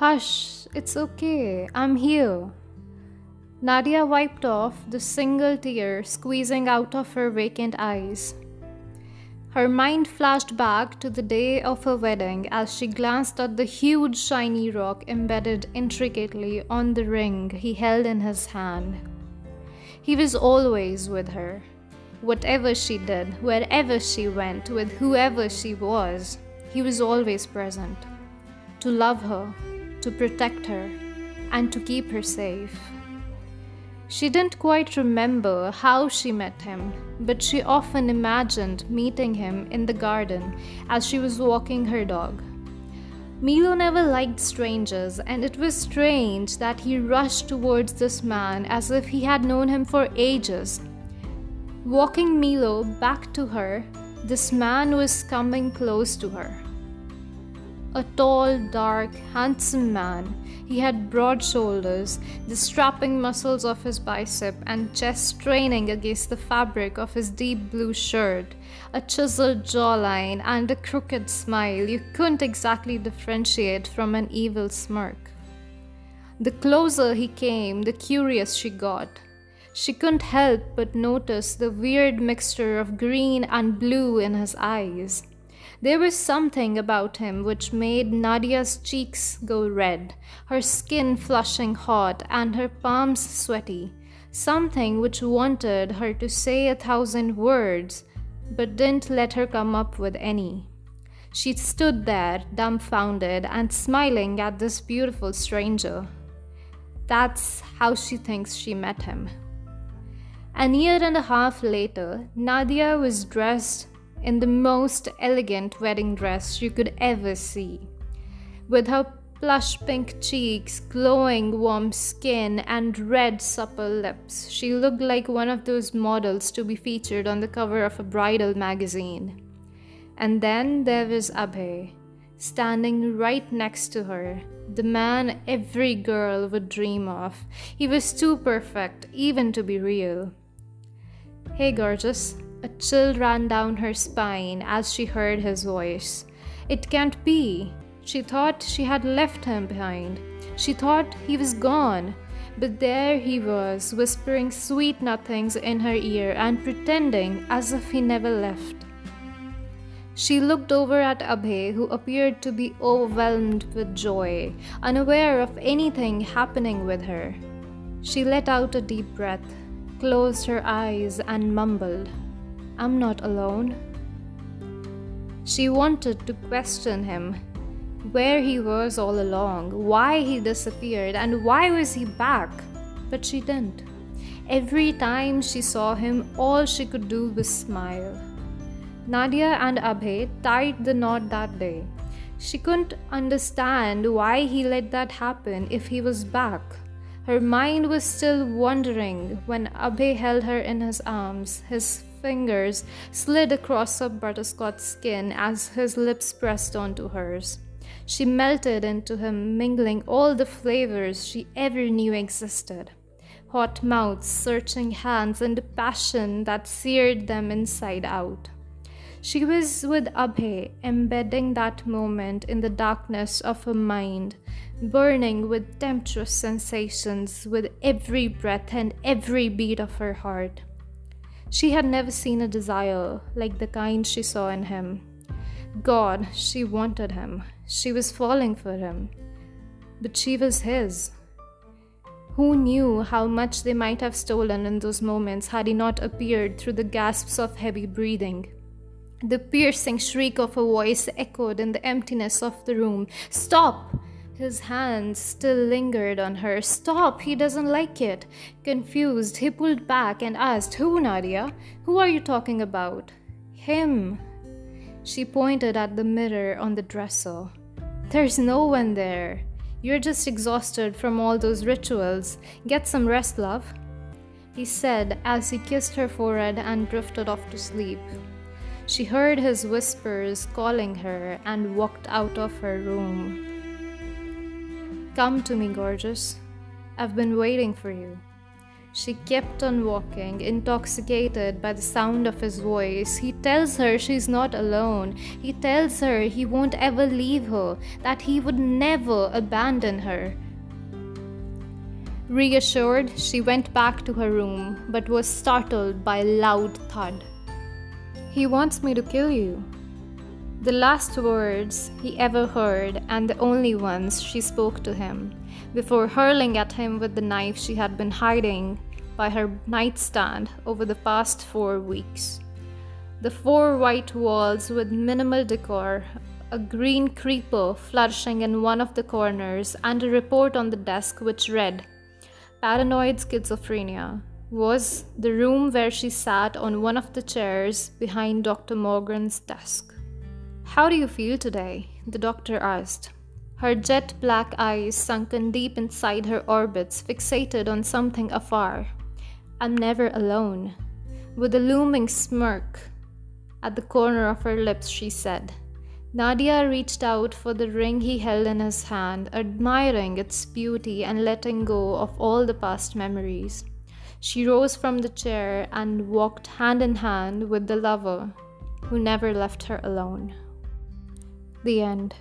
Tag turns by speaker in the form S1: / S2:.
S1: Hush, it's okay, I'm here. Nadia wiped off the single tear squeezing out of her vacant eyes. Her mind flashed back to the day of her wedding as she glanced at the huge shiny rock embedded intricately on the ring he held in his hand. He was always with her. Whatever she did, wherever she went, with whoever she was, he was always present. To love her, to protect her, and to keep her safe. She didn't quite remember how she met him, but she often imagined meeting him in the garden as she was walking her dog. Milo never liked strangers, and it was strange that he rushed towards this man as if he had known him for ages. Walking Milo back to her, this man was coming close to her. A tall, dark, handsome man he had broad shoulders, the strapping muscles of his bicep and chest straining against the fabric of his deep blue shirt, a chiseled jawline, and a crooked smile you couldn't exactly differentiate from an evil smirk. The closer he came, the curious she got. She couldn't help but notice the weird mixture of green and blue in his eyes. There was something about him which made Nadia's cheeks go red, her skin flushing hot, and her palms sweaty. Something which wanted her to say a thousand words, but didn't let her come up with any. She stood there, dumbfounded and smiling at this beautiful stranger. That's how she thinks she met him. An year and a half later, Nadia was dressed in the most elegant wedding dress you could ever see. With her plush pink cheeks, glowing warm skin, and red supple lips, she looked like one of those models to be featured on the cover of a bridal magazine. And then there was Abhay, standing right next to her, the man every girl would dream of. He was too perfect, even to be real. Hey, gorgeous, a chill ran down her spine as she heard his voice. It can't be. She thought she had left him behind. She thought he was gone. But there he was, whispering sweet nothings in her ear and pretending as if he never left. She looked over at Abhay, who appeared to be overwhelmed with joy, unaware of anything happening with her. She let out a deep breath, closed her eyes, and mumbled, I'm not alone. She wanted to question him where he was all along, why he disappeared, and why was he back, but she didn't. Every time she saw him, all she could do was smile. Nadia and Abhay tied the knot that day. She couldn't understand why he let that happen if he was back. Her mind was still wandering when Abhay held her in his arms, his fingers slid across her butterscotch skin as his lips pressed onto hers. She melted into him, mingling all the flavors she ever knew existed hot mouths, searching hands, and passion that seared them inside out. She was with Abhay, embedding that moment in the darkness of her mind, burning with tempestuous sensations with every breath and every beat of her heart. She had never seen a desire like the kind she saw in him. God, she wanted him. She was falling for him. But she was his. Who knew how much they might have stolen in those moments had he not appeared through the gasps of heavy breathing? The piercing shriek of a voice echoed in the emptiness of the room. Stop! His hands still lingered on her. Stop, he doesn't like it. Confused, he pulled back and asked, Who, Nadia? Who are you talking about? Him. She pointed at the mirror on the dresser. There's no one there. You're just exhausted from all those rituals. Get some rest, love. He said as he kissed her forehead and drifted off to sleep. She heard his whispers calling her and walked out of her room. Come to me, gorgeous. I've been waiting for you. She kept on walking, intoxicated by the sound of his voice. He tells her she's not alone. He tells her he won't ever leave her, that he would never abandon her. Reassured, she went back to her room, but was startled by a loud thud. He wants me to kill you. The last words he ever heard, and the only ones she spoke to him, before hurling at him with the knife she had been hiding by her nightstand over the past four weeks. The four white walls with minimal decor, a green creeper flourishing in one of the corners, and a report on the desk which read, Paranoid schizophrenia was the room where she sat on one of the chairs behind Dr. Morgan's desk. How do you feel today? the doctor asked. Her jet black eyes sunken deep inside her orbits, fixated on something afar. I'm never alone. With a looming smirk at the corner of her lips, she said, Nadia reached out for the ring he held in his hand, admiring its beauty and letting go of all the past memories. She rose from the chair and walked hand in hand with the lover who never left her alone. The end.